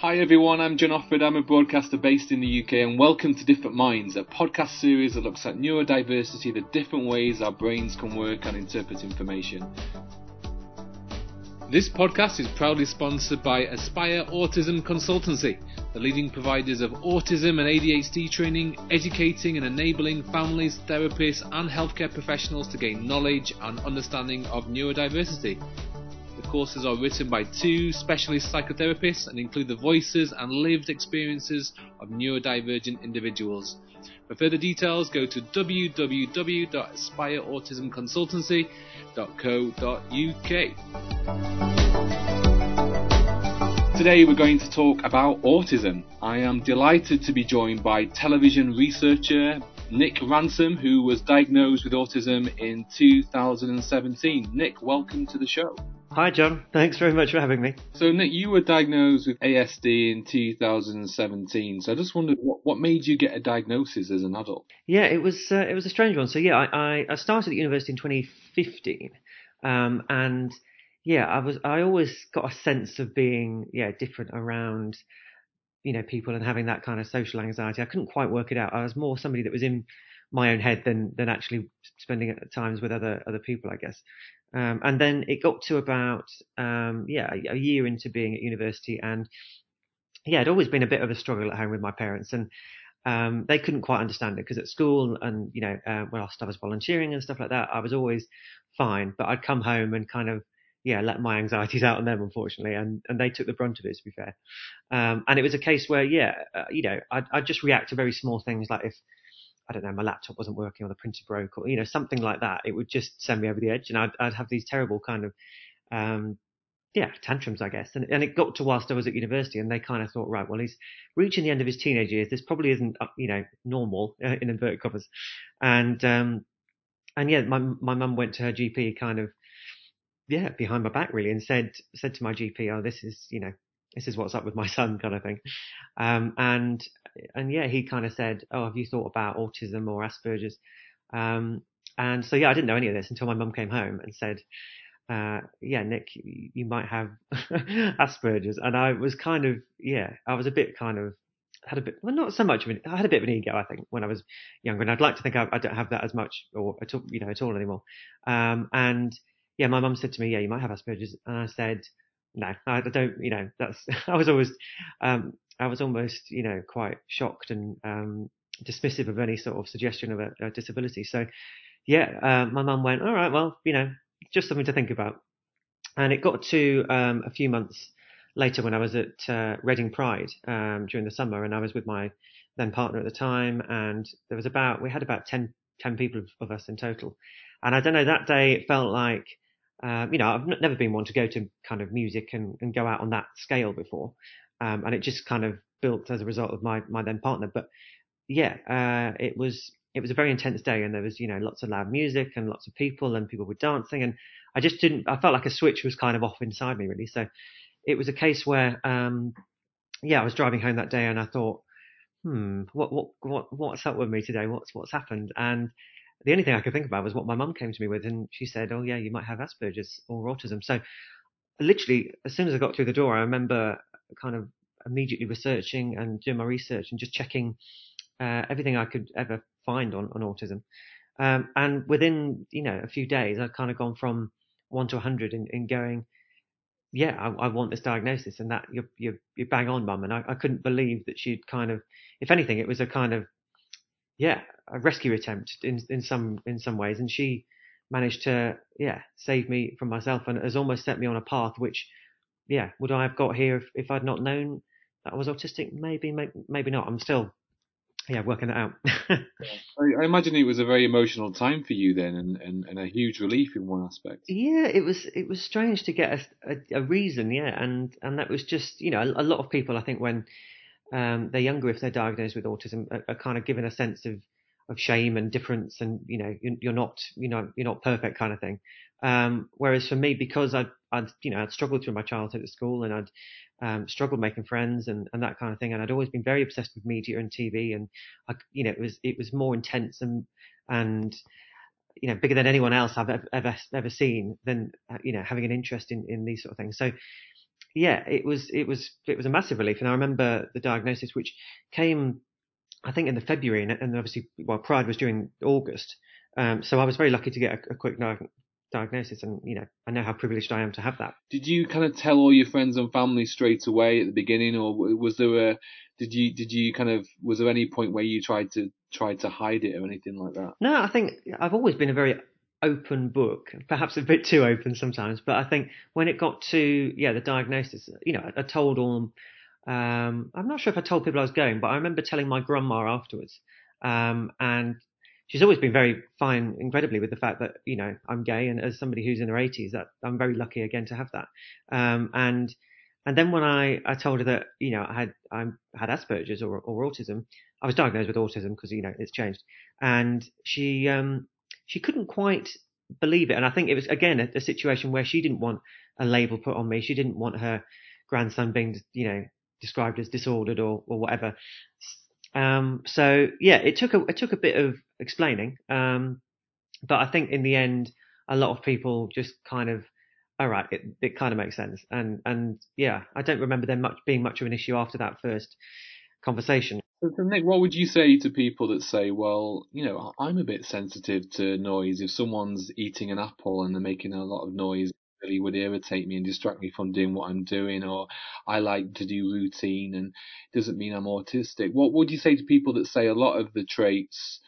Hi everyone, I'm John Offord. I'm a broadcaster based in the UK and welcome to Different Minds, a podcast series that looks at neurodiversity, the different ways our brains can work and interpret information. This podcast is proudly sponsored by Aspire Autism Consultancy, the leading providers of autism and ADHD training, educating and enabling families, therapists, and healthcare professionals to gain knowledge and understanding of neurodiversity. The courses are written by two specialist psychotherapists and include the voices and lived experiences of neurodivergent individuals. For further details, go to www.aspireautismconsultancy.co.uk. Today we're going to talk about autism. I am delighted to be joined by television researcher Nick Ransom, who was diagnosed with autism in 2017. Nick, welcome to the show. Hi, John. Thanks very much for having me. So, Nick, you were diagnosed with ASD in 2017. So, I just wondered what, what made you get a diagnosis as an adult? Yeah, it was uh, it was a strange one. So, yeah, I, I started at university in 2015, um, and yeah, I was I always got a sense of being yeah different around you know people and having that kind of social anxiety. I couldn't quite work it out. I was more somebody that was in my own head than than actually spending times with other other people, I guess. Um, and then it got to about um, yeah a, year into being at university, and yeah, it'd always been a bit of a struggle at home with my parents, and um, they couldn't quite understand it because at school and you know uh, whilst I was volunteering and stuff like that, I was always fine, but I'd come home and kind of yeah let my anxieties out on them unfortunately, and and they took the brunt of it to be fair. Um, and it was a case where yeah uh, you know I'd, I'd just react to very small things like if I don't know, my laptop wasn't working or the printer broke or, you know, something like that, it would just send me over the edge and I'd, I'd have these terrible kind of, um, yeah, tantrums, I guess. And, and it got to whilst I was at university and they kind of thought, right, well, he's reaching the end of his teenage years. This probably isn't, uh, you know, normal uh, in inverted commas. And, um, and yeah, my, my mum went to her GP kind of, yeah, behind my back really and said, said to my GP, oh, this is, you know, this is what's up with my son kind of thing. Um, and, and yeah, he kind of said, oh, have you thought about autism or Asperger's? Um, and so, yeah, I didn't know any of this until my mum came home and said, uh, yeah, Nick, you, might have Asperger's. And I was kind of, yeah, I was a bit kind of, had a bit, well, not so much of an, I had a bit of an ego, I think, when I was younger. And I'd like to think I, I don't have that as much or at all, you know, at all anymore. Um, and yeah, my mum said to me, yeah, you might have Asperger's. And I said, no, I don't, you know, that's, I was always, um, I was almost, you know, quite shocked and, um, dismissive of any sort of suggestion of a, a disability. So, yeah, uh, my mum went, all right, well, you know, just something to think about. And it got to um, a few months later when I was at uh, Reading Pride um, during the summer, and I was with my then partner at the time, and there was about we had about 10, 10 people of, of us in total. And I don't know that day it felt like um, you know, I've never been one to go to kind of music and, and go out on that scale before. Um, and it just kind of built as a result of my, my then partner. But yeah, uh, it was, it was a very intense day and there was, you know, lots of loud music and lots of people and people were dancing. And I just didn't, I felt like a switch was kind of off inside me really. So it was a case where, um, yeah, I was driving home that day and I thought, hmm, what, what, what, what's up with me today? What's, what's happened? And, the only thing I could think about was what my mum came to me with, and she said, "Oh yeah, you might have Asperger's or autism." So, literally, as soon as I got through the door, I remember kind of immediately researching and doing my research and just checking uh, everything I could ever find on on autism. Um, and within you know a few days, I'd kind of gone from one to hundred in, in going, yeah, I, I, want this diagnosis, and that you're you're, you're bang on, mum. And I, I couldn't believe that she'd kind of, if anything, it was a kind of yeah, a rescue attempt in in some in some ways, and she managed to yeah save me from myself and has almost set me on a path which yeah would I have got here if, if I'd not known that I was autistic? Maybe, maybe, maybe not. I'm still yeah working it out. I, I, imagine it was a very emotional time for you then, and, and, and a huge relief in one aspect. Yeah, it was it was strange to get a, a, a reason, yeah, and and that was just you know a, a lot of people I think when um, they're younger if they're diagnosed with autism are, are, kind of given a sense of of shame and difference and you know you're not you know you're not perfect kind of thing. Um, whereas for me because I'd, I'd you know I'd struggled through my childhood at school and I'd um, struggled making friends and, and that kind of thing and I'd always been very obsessed with media and TV and I, you know it was it was more intense and and you know bigger than anyone else I've ever ever, ever seen than uh, you know having an interest in in these sort of things. So yeah, it was it was it was a massive relief. And I remember the diagnosis, which came, I think, in the February, and, and obviously, well, Pride was during August. Um, so I was very lucky to get a, a quick diagnosis, and you know, I know how privileged I am to have that. Did you kind of tell all your friends and family straight away at the beginning, or was there a did you did you kind of was there any point where you tried to try to hide it or anything like that? No, I think I've always been a very open book, perhaps a bit too open sometimes. But I think when it got to yeah the diagnosis, you know, I, I told all. Um, I'm not sure if I told people I was going, but I remember telling my grandma afterwards, um, and she's always been very fine, incredibly, with the fact that you know I'm gay, and as somebody who's in her 80s, that I'm very lucky again to have that. Um, and and then when I, I told her that you know I had I had Asperger's or, or autism, I was diagnosed with autism because you know it's changed, and she um, she couldn't quite believe it. And I think it was again a, a, situation where she didn't want a label put on me. She didn't want her grandson being, you know, described as disordered or, or whatever. Um, so yeah, it took a it took a bit of explaining, um, but I think in the end, a lot of people just kind of, all right, it, it kind of makes sense. And and yeah, I don't remember there much being much of an issue after that first conversation. So, Nick, what would you say to people that say, well, you know, I'm a bit sensitive to noise. If someone's eating an apple and they're making a lot of noise, it really would irritate me and distract me from doing what I'm doing, or I like to do routine and it doesn't mean I'm autistic. What would you say to people that say a lot of the traits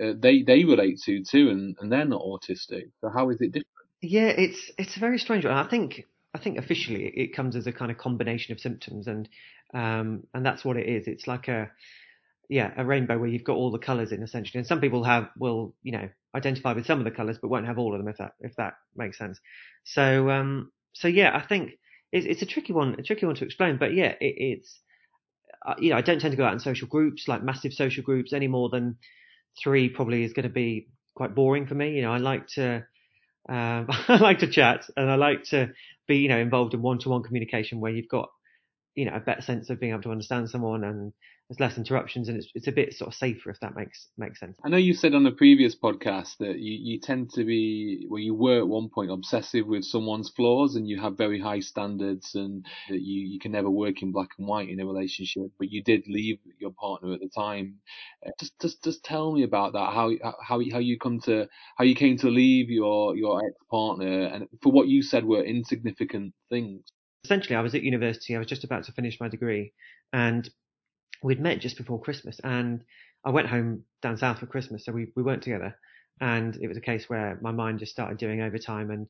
uh, they they relate to too, and, and they're not autistic? So how is it different? Yeah, it's it's a very strange one. I think I think officially it comes as a kind of combination of symptoms, and um, and that's what it is. It's like a yeah a rainbow where you've got all the colours in essentially. And some people have will you know identify with some of the colours, but won't have all of them if that if that makes sense. So um, so yeah, I think it's, it's a tricky one, a tricky one to explain. But yeah, it, it's uh, you know I don't tend to go out in social groups like massive social groups any more than three. Probably is going to be quite boring for me. You know I like to. Um, I like to chat and I like to be, you know, involved in one-to-one communication where you've got you know a better sense of being able to understand someone and there's less interruptions and it's it's a bit sort of safer if that makes makes sense. I know you said on a previous podcast that you, you tend to be well you were at one point obsessive with someone's flaws and you have very high standards and that you, you can never work in black and white in a relationship but you did leave your partner at the time. Uh, just just just tell me about that how how how you come to how you came to leave your your ex partner and for what you said were insignificant things essentially, I was at university. I was just about to finish my degree, and we'd met just before Christmas. And I went home down south for Christmas, so we we weren't together. And it was a case where my mind just started doing overtime. And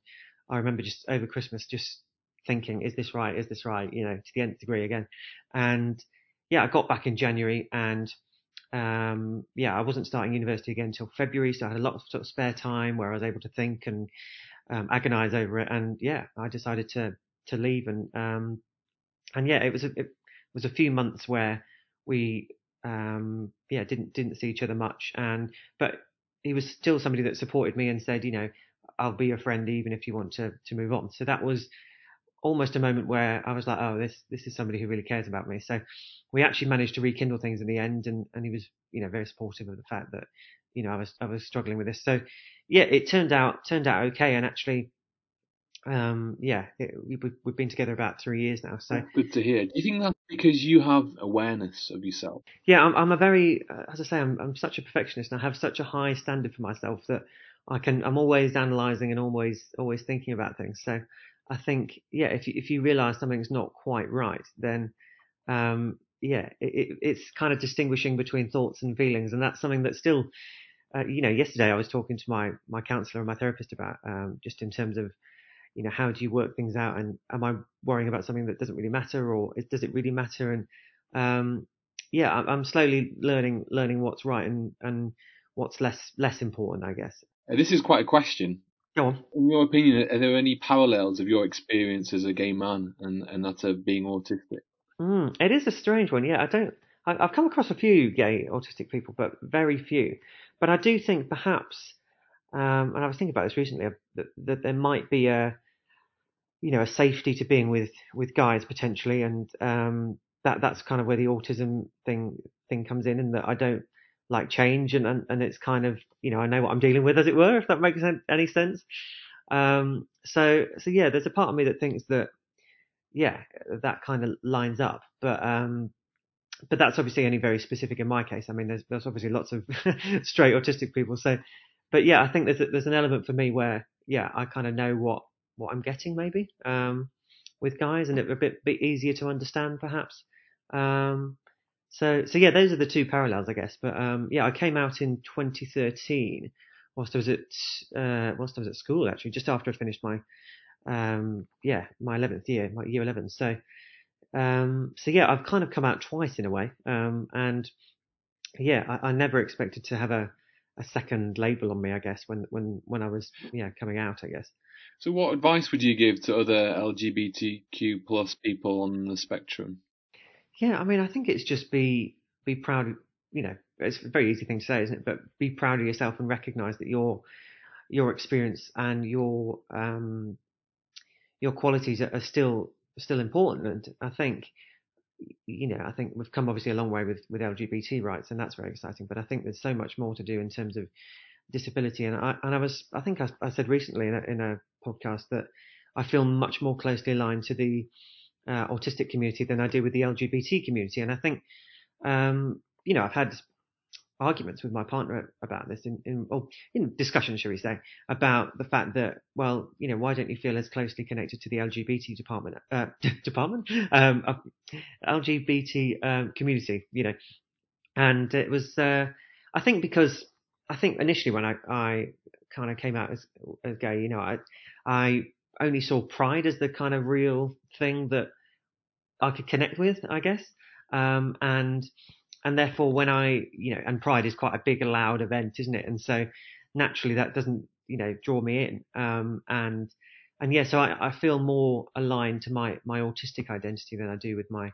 I remember just over Christmas, just thinking, is this right? Is this right? You know, to the nth degree again. And yeah, I got back in January and um, yeah, I wasn't starting university again until February, so I had a lot of sort of spare time where I was able to think and um, agonize over it. And yeah, I decided to to leave, and um, and yeah, it was a, it was a few months where we um, yeah didn't didn't see each other much, and but he was still somebody that supported me and said, you know, I'll be your friend even if you want to to move on. So that was almost a moment where I was like, oh, this this is somebody who really cares about me. So we actually managed to rekindle things in the end, and and he was you know very supportive of the fact that you know I was I was struggling with this. So yeah, it turned out turned out okay, and actually um, yeah, it, we've, we've been together about three years now. So good to hear. Do you think that's because you have awareness of yourself? Yeah, I'm, I'm a very, uh, as I say, I'm, I'm such a perfectionist, and I have such a high standard for myself that I can, I'm always analysing and always, always thinking about things. So I think, yeah, if you, if you realise something's not quite right, then, um, yeah, it, it's kind of distinguishing between thoughts and feelings, and that's something that still, uh, you know, yesterday I was talking to my my counsellor and my therapist about, um, just in terms of you know, how do you work things out? And am I worrying about something that doesn't really matter, or does it really matter? And um, yeah, I'm slowly learning learning what's right and and what's less less important, I guess. Uh, this is quite a question. Go on. In your opinion, are there any parallels of your experience as a gay man and and that of being autistic? Mm, it is a strange one. Yeah, I don't. I, I've come across a few gay autistic people, but very few. But I do think perhaps, um, and I was thinking about this recently, that, that there might be a you know a safety to being with with guys potentially, and um, that that's kind of where the autism thing thing comes in, and that I don't like change, and, and and it's kind of you know I know what I'm dealing with, as it were, if that makes any sense. Um, so so yeah, there's a part of me that thinks that yeah, that kind of lines up. But um, but that's obviously only very specific in my case. I mean, there's there's obviously lots of straight autistic people. So, but yeah, I think there's a, there's an element for me where yeah, I kind of know what what I'm getting maybe um, with guys, and it a bit bit easier to understand perhaps. Um, so so yeah, those are the two parallels, I guess. But um, yeah, I came out in 2013 whilst I was at uh, whilst I was at school actually, just after I finished my um, yeah my 11th year, my year 11. So um, so yeah, I've kind of come out twice in a way, um, and yeah, I, I, never expected to have a, a second label on me. I guess when when when I was yeah coming out, I guess. So, what advice would you give to other LGBTQ plus people on the spectrum? Yeah, I mean, I think it's just be be proud. You know, it's a very easy thing to say, isn't it? But be proud of yourself and recognise that your your experience and your um, your qualities are, are still still important. And I think, you know, I think we've come obviously a long way with, with LGBT rights, and that's very exciting. But I think there's so much more to do in terms of disability. And I, and I was, I think I, I said recently in a, in a, podcast that I feel much more closely aligned to the uh, autistic community than I do with the LGBT community. And I think, um, you know, I've had arguments with my partner about this in, in, or in discussion, shall we say, about the fact that, well, you know, why don't you feel as closely connected to the LGBT department, uh, department, um, uh, LGBT um, community, you know, and it was, uh, I think because I think initially when I, I kind of came out as, as gay, you know, I, I only saw pride as the kind of real thing that I could connect with, I guess. Um, and and therefore when I, you know, and Pride is quite a big, loud event, isn't it? And so naturally that doesn't, you know, draw me in. Um, and and yeah, so I, I feel more aligned to my my autistic identity than I do with my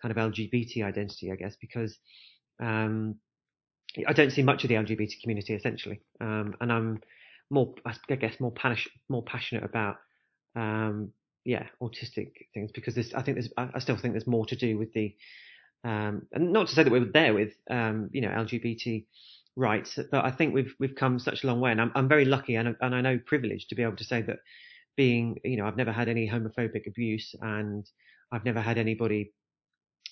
kind of LGBT identity, I guess, because um, I don't see much of the LGBT community essentially, um, and I'm more, I guess, more passionate, more passionate about, um, yeah, autistic things because I think there's, I still think there's more to do with the um, and not to say that we're there with, um, you know, LGBT rights, but I think we've we've come such a long way, and I'm I'm very lucky and and I know privileged to be able to say that being, you know, I've never had any homophobic abuse, and I've never had anybody,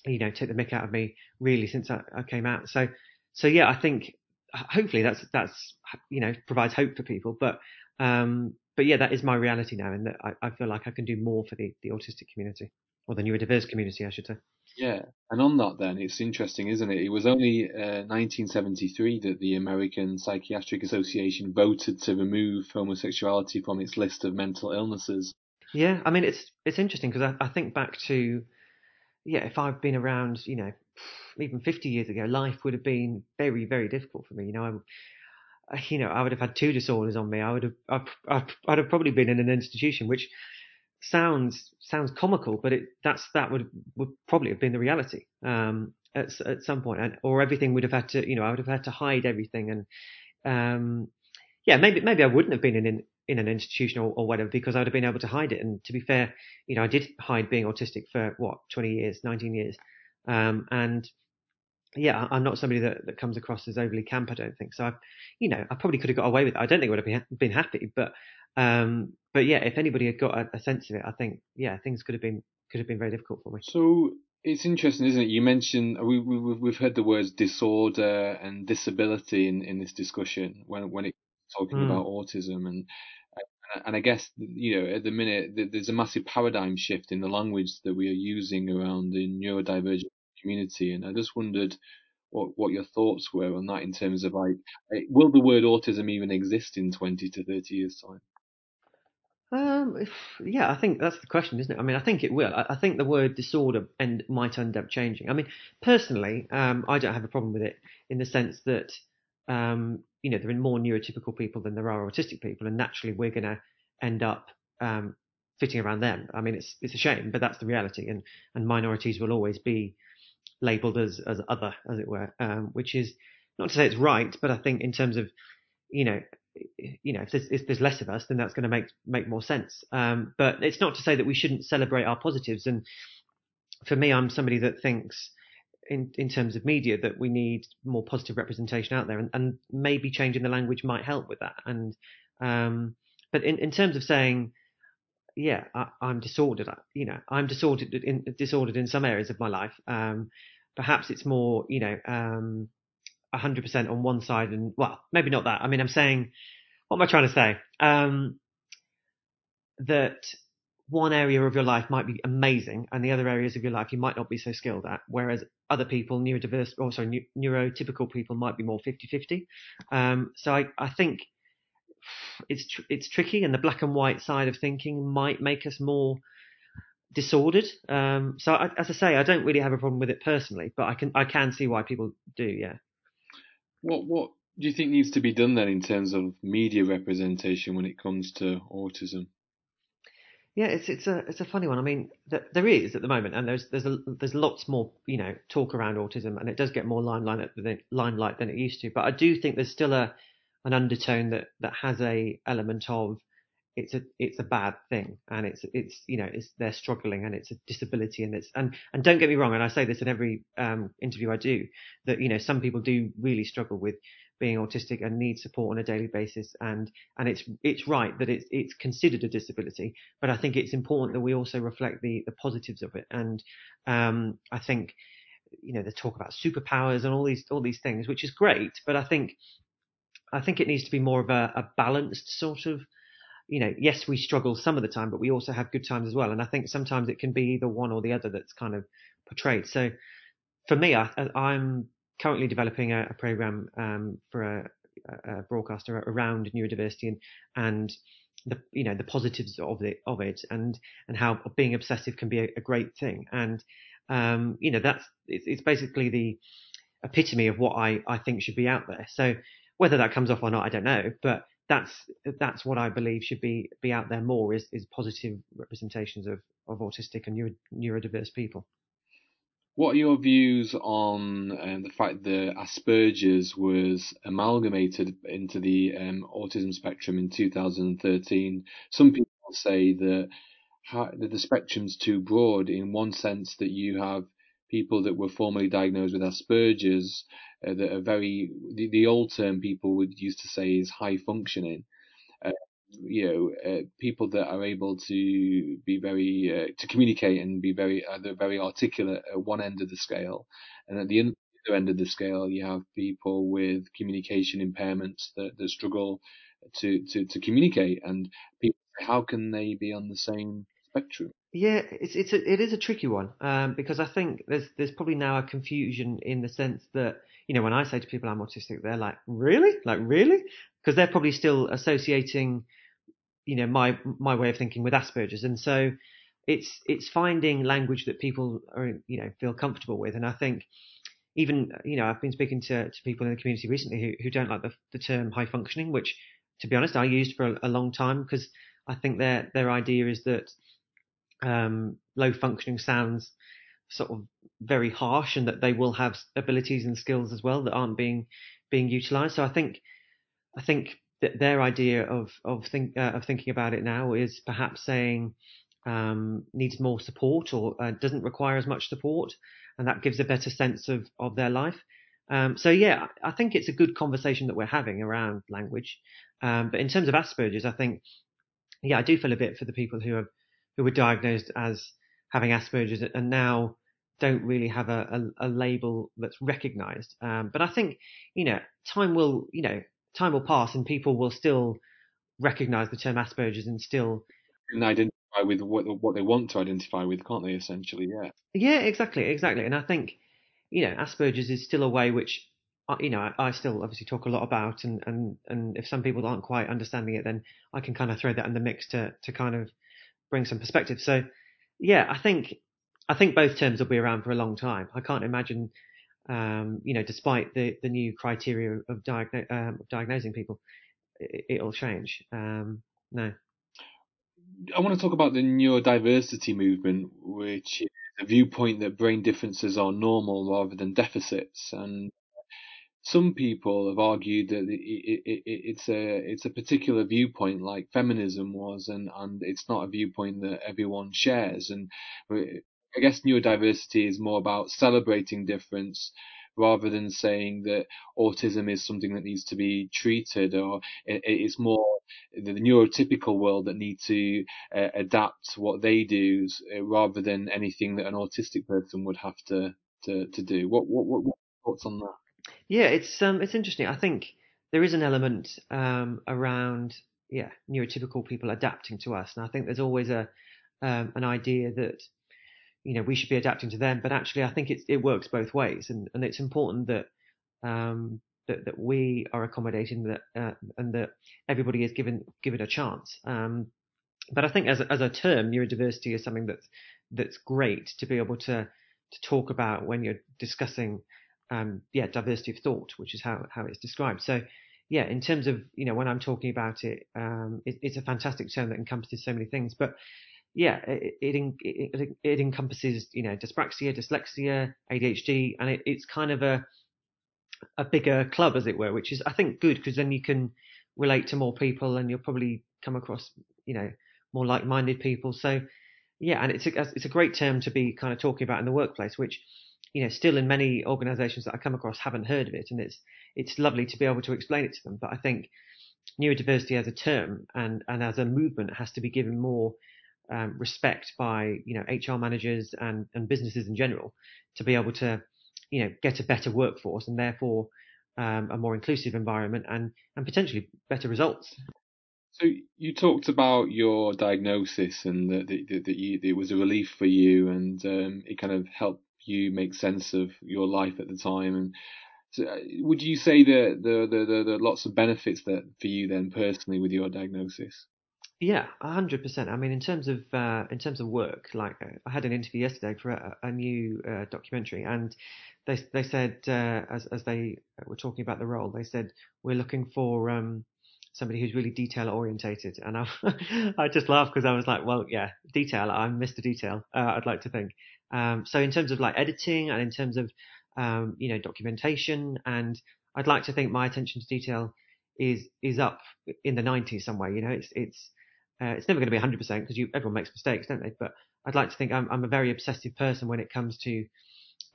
you know, take the mick out of me really since I, I came out. So so yeah, I think hopefully that's that's you know provides hope for people, but um, but yeah, that is my reality now, and that I, I feel like I can do more for the the autistic community or the neurodiverse community, I should say. Yeah, and on that then, it's interesting, isn't it? It was only uh, 1973 that the American Psychiatric Association voted to remove homosexuality from its list of mental illnesses. Yeah, I mean it's it's interesting because I, I think back to yeah, if I've been around, you know, even 50 years ago, life would have been very very difficult for me. You know, I, you know, I would have had two disorders on me. I would have, I'd, I'd have probably been in an institution, which sounds sounds comical, but it that's that would would probably have been the reality um, at at some point, and or everything would have had to you know I would have had to hide everything, and um, yeah, maybe maybe I wouldn't have been in in an institution or, or, whatever because I would have been able to hide it. And to be fair, you know, I did hide being autistic for what 20 years, 19 years, um, and yeah, I'm not somebody that, that comes across as overly camp. I don't think so. I, you know, I probably could have got away with it. I don't think I would have been, been happy, but um, but yeah, if anybody had got a, a, sense of it, I think yeah, things could have been could have been very difficult for me. So it's interesting, isn't it? You mentioned we, we we've heard the words disorder and disability in, in this discussion when when it's talking mm. about autism and and I guess you know at the minute there's a massive paradigm shift in the language that we are using around the neurodivergent community, and I just wondered what what your thoughts were on that in terms of like will the word autism even exist in 20 to 30 years time? Um, if, yeah, I think that's the question, isn't it? I mean, I think it will. I, I think the word disorder and might end up changing. I mean, personally, um, I don't have a problem with it in the sense that, um, you know, there are more neurotypical people than there are autistic people, and naturally, we're going to end up um, fitting around them. I mean, it's it's a shame, but that's the reality, and and minorities will always be labelled as as other, as it were, um, which is not to say it's right, but I think in terms of you know you know, if there's, if there's, less of us, then that's going to make make more sense. Um, but it's not to say that we shouldn't celebrate our positives. And for me, I'm somebody that thinks, in in terms of media, that we need more positive representation out there, and, and maybe changing the language might help with that. And um, but in in terms of saying, yeah, I, am disordered. You know, I'm disordered in disordered in some areas of my life. Um, perhaps it's more, you know, um, 100% on one side, and well, maybe not that. I mean, I'm saying, what am I trying to say? Um, that one area of your life might be amazing, and the other areas of your life you might not be so skilled at. Whereas other people, neurodiverse, or sorry, neurotypical people might be more 50-50. Um, so I, I think it's tr- it's tricky, and the black and white side of thinking might make us more disordered. Um, so I, as I say, I don't really have a problem with it personally, but I can I can see why people do. Yeah. What what do you think needs to be done then in terms of media representation when it comes to autism? Yeah, it's it's a it's a funny one. I mean, there is at the moment, and there's there's a, there's lots more you know talk around autism, and it does get more limelight than limelight than it used to. But I do think there's still a an undertone that that has a element of it's a it's a bad thing. And it's it's you know it's they're struggling and it's a disability and it's and and don't get me wrong and I say this in every um, interview I do that you know some people do really struggle with being autistic and need support on a daily basis. And and it's it's right that it's it's considered a disability but I think it's important that we also reflect the the positives of it. And um, I think you know they talk about superpowers and all these all these things which is great but I think I think it needs to be more of a, a balanced sort of you know, yes, we struggle some of the time, but we also have good times as well. And I think sometimes it can be either one or the other that's kind of portrayed. So for me, I, am currently developing a, a program um, for a, a, broadcaster around neurodiversity and, and the you know the positives of it of it and and how being obsessive can be a, a great thing and um, you know that's it's, it's basically the epitome of what I I think should be out there. So whether that comes off or not, I don't know, but that's that's what I believe should be be out there more is is positive representations of of autistic and neuro, neurodiverse people. What are your views on um, the fact that Asperger's was amalgamated into the um, autism spectrum in 2013? Some people say that, that the spectrum's too broad in one sense that you have people that were formerly diagnosed with Asperger's uh, that are very the, the, old term people would used to say is high functioning. Uh, you know, uh, people that are able to be very uh, to communicate and be very uh, very articulate at one end of the scale, and at the other end of the scale, you have people with communication impairments that, that struggle to, to, to communicate, and people how can they be on the same spectrum? Yeah, it's it's a, it is a tricky one um, because I think there's there's probably now a confusion in the sense that you know when I say to people I'm autistic, they're like, really, like really, because they're probably still associating, you know, my my way of thinking with Asperger's, and so it's it's finding language that people are you know feel comfortable with, and I think even you know I've been speaking to to people in the community recently who who don't like the the term high functioning, which to be honest I used for a, a long time because I think their their idea is that um, low functioning sounds sort of very harsh and that they will have abilities and skills as well that aren't being being utilized. So I think I think that their idea of of think uh, of thinking about it now is perhaps saying um, needs more support or uh, doesn't require as much support, and that gives a better sense of of their life. Um, so yeah, I think it's a good conversation that we're having around language. Um, but in terms of Asperger's, I think yeah, I do feel a bit for the people who have who were diagnosed as having Asperger's and now don't really have a, a, a label that's recognized. Um, but I think, you know, time will, you know, time will pass and people will still recognize the term Asperger's and still and identify with what what they want to identify with, can't they? Essentially, yeah. Yeah, exactly, exactly. And I think, you know, Asperger's is still a way which, you know, I, I still obviously talk a lot about, and and and if some people aren't quite understanding it, then I can kind of throw that in the mix to to kind of bring some perspective. So, yeah, I think I think both terms will be around for a long time. I can't imagine, um, you know, despite the the new criteria of, diagno- um, diagnosing people, it, will change. Um, no. I want to talk about the neurodiversity movement, which is a viewpoint that brain differences are normal rather than deficits, and some people have argued that it, it, it, it's a it's a particular viewpoint like feminism was, and, and it's not a viewpoint that everyone shares. And I guess neurodiversity is more about celebrating difference rather than saying that autism is something that needs to be treated, or it's more the, neurotypical world that need to uh, adapt what they do uh, rather than anything that an autistic person would have to to, to do. What what what thoughts on that? Yeah, it's um it's interesting. I think there is an element um around yeah neurotypical people adapting to us, and I think there's always a um, an idea that you know we should be adapting to them, but actually I think it it works both ways, and and it's important that um that, that we are accommodating that uh, and that everybody is given given a chance. Um, but I think as a, as a term, neurodiversity is something that's that's great to be able to to talk about when you're discussing um, yeah diversity of thought, which is how how it's described. So yeah, in terms of you know when I'm talking about it, um, it it's a fantastic term that encompasses so many things. But yeah, it, it, it, it encompasses you know dyspraxia, dyslexia, ADHD, and it, it's kind of a a bigger club, as it were, which is I think good because then you can relate to more people and you'll probably come across you know more like-minded people. So yeah, and it's a, it's a great term to be kind of talking about in the workplace, which you know still in many organisations that I come across haven't heard of it, and it's it's lovely to be able to explain it to them. But I think neurodiversity as a term and and as a movement has to be given more um, respect by you know HR managers and and businesses in general to be able to you know get a better workforce and therefore um, a more inclusive environment and and potentially better results. So you talked about your diagnosis and that, that, that you, it was a relief for you and um, it kind of helped you make sense of your life at the time. And so uh, would you say that the, the, the, the lots of benefits that for you then personally with your diagnosis? Yeah, hundred percent. I mean, in terms of uh, in terms of work, like I had an interview yesterday for a, a new uh, documentary, and they they said uh, as as they were talking about the role, they said we're looking for um, somebody who's really detail orientated, and I I just laughed because I was like, well, yeah, detail. I'm Mr. Detail. Uh, I'd like to think. Um, so in terms of like editing and in terms of um, you know documentation, and I'd like to think my attention to detail is is up in the 90s somewhere. You know, it's it's uh, it's never going to be 100% because everyone makes mistakes, don't they? But I'd like to think I'm, I'm a very obsessive person when it comes to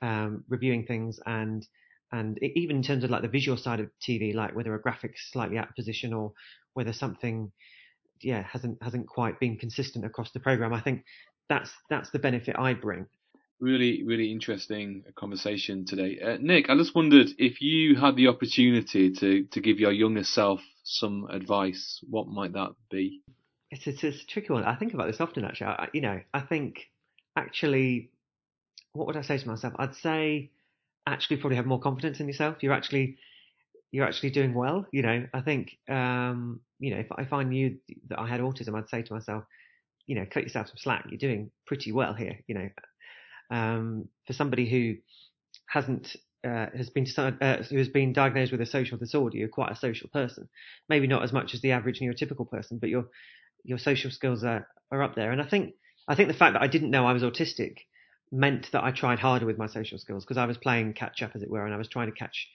um, reviewing things and and it, even in terms of like the visual side of TV, like whether a graphic's slightly out of position or whether something yeah hasn't hasn't quite been consistent across the program. I think that's that's the benefit I bring. Really, really interesting conversation today, uh, Nick. I just wondered if you had the opportunity to to give your younger self some advice, what might that be? It's, it's, it's a tricky one. I think about this often, actually. I, you know, I think actually, what would I say to myself? I'd say actually probably have more confidence in yourself. You're actually you're actually doing well. You know, I think um, you know if if I knew that I had autism, I'd say to myself, you know, cut yourself some slack. You're doing pretty well here. You know, um, for somebody who hasn't uh, has been uh, who has been diagnosed with a social disorder, you're quite a social person. Maybe not as much as the average neurotypical person, but you're your social skills are, are up there. And I think I think the fact that I didn't know I was autistic meant that I tried harder with my social skills because I was playing catch up, as it were, and I was trying to catch,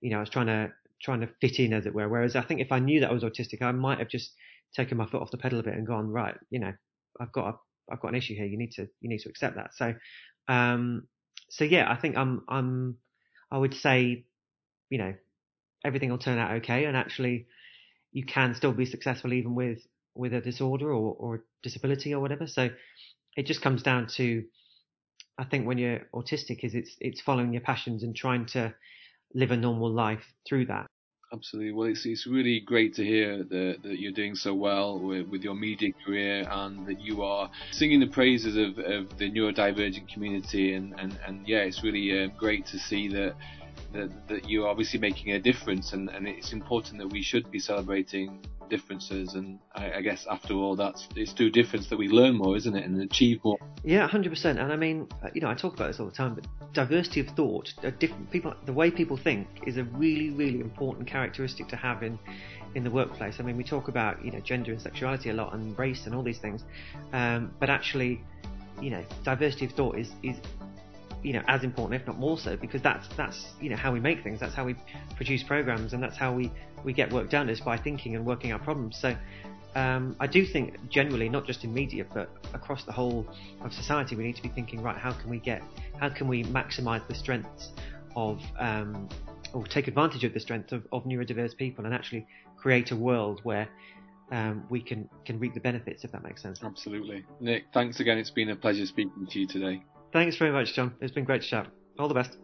you know, I was trying to trying to fit in, as it were. Whereas I think if I knew that I was autistic, I might have just taken my foot off the pedal a bit and gone right. You know, I've got a I've got an issue here. You need to you need to accept that. So, um, so yeah, I think I'm I'm I would say, you know, everything will turn out okay, and actually, you can still be successful even with with a disorder or, or disability or whatever. So it just comes down to, I think when you're autistic is it's, it's following your passions and trying to live a normal life through that. Absolutely. Well, it's it's really great to hear that, that you're doing so well with, with your media career and that you are singing the praises of, of the neurodivergent community. And, and, and yeah, it's really uh, great to see that that, that you're obviously making a difference, and, and it's important that we should be celebrating differences. And I, I, guess after all, that's it's through difference that we learn more, isn't it, and achieve more. Yeah, hundred percent. And I mean, uh, you know, I talk about this all the time, but diversity of thought, different people, the way people think, is a really, really important characteristic to have in in the workplace. I mean, we talk about you know gender and sexuality a lot, and race and all these things, um, but actually, you know, diversity of thought is is you know as important, if not more so, because that's that's you know how we make things. That's how we produce programs, and that's how we we get work done is by thinking and working out problems. So. Um, I do think generally, not just in media, but across the whole of society, we need to be thinking, right, how can we get, how can we maximise the strengths of, um, or take advantage of the strength of, of neurodiverse people and actually create a world where um, we can can reap the benefits if that makes sense. Absolutely, Nick. Thanks again. It's been a pleasure speaking to you today. Thanks very much, John. It's been great to chat. All the best.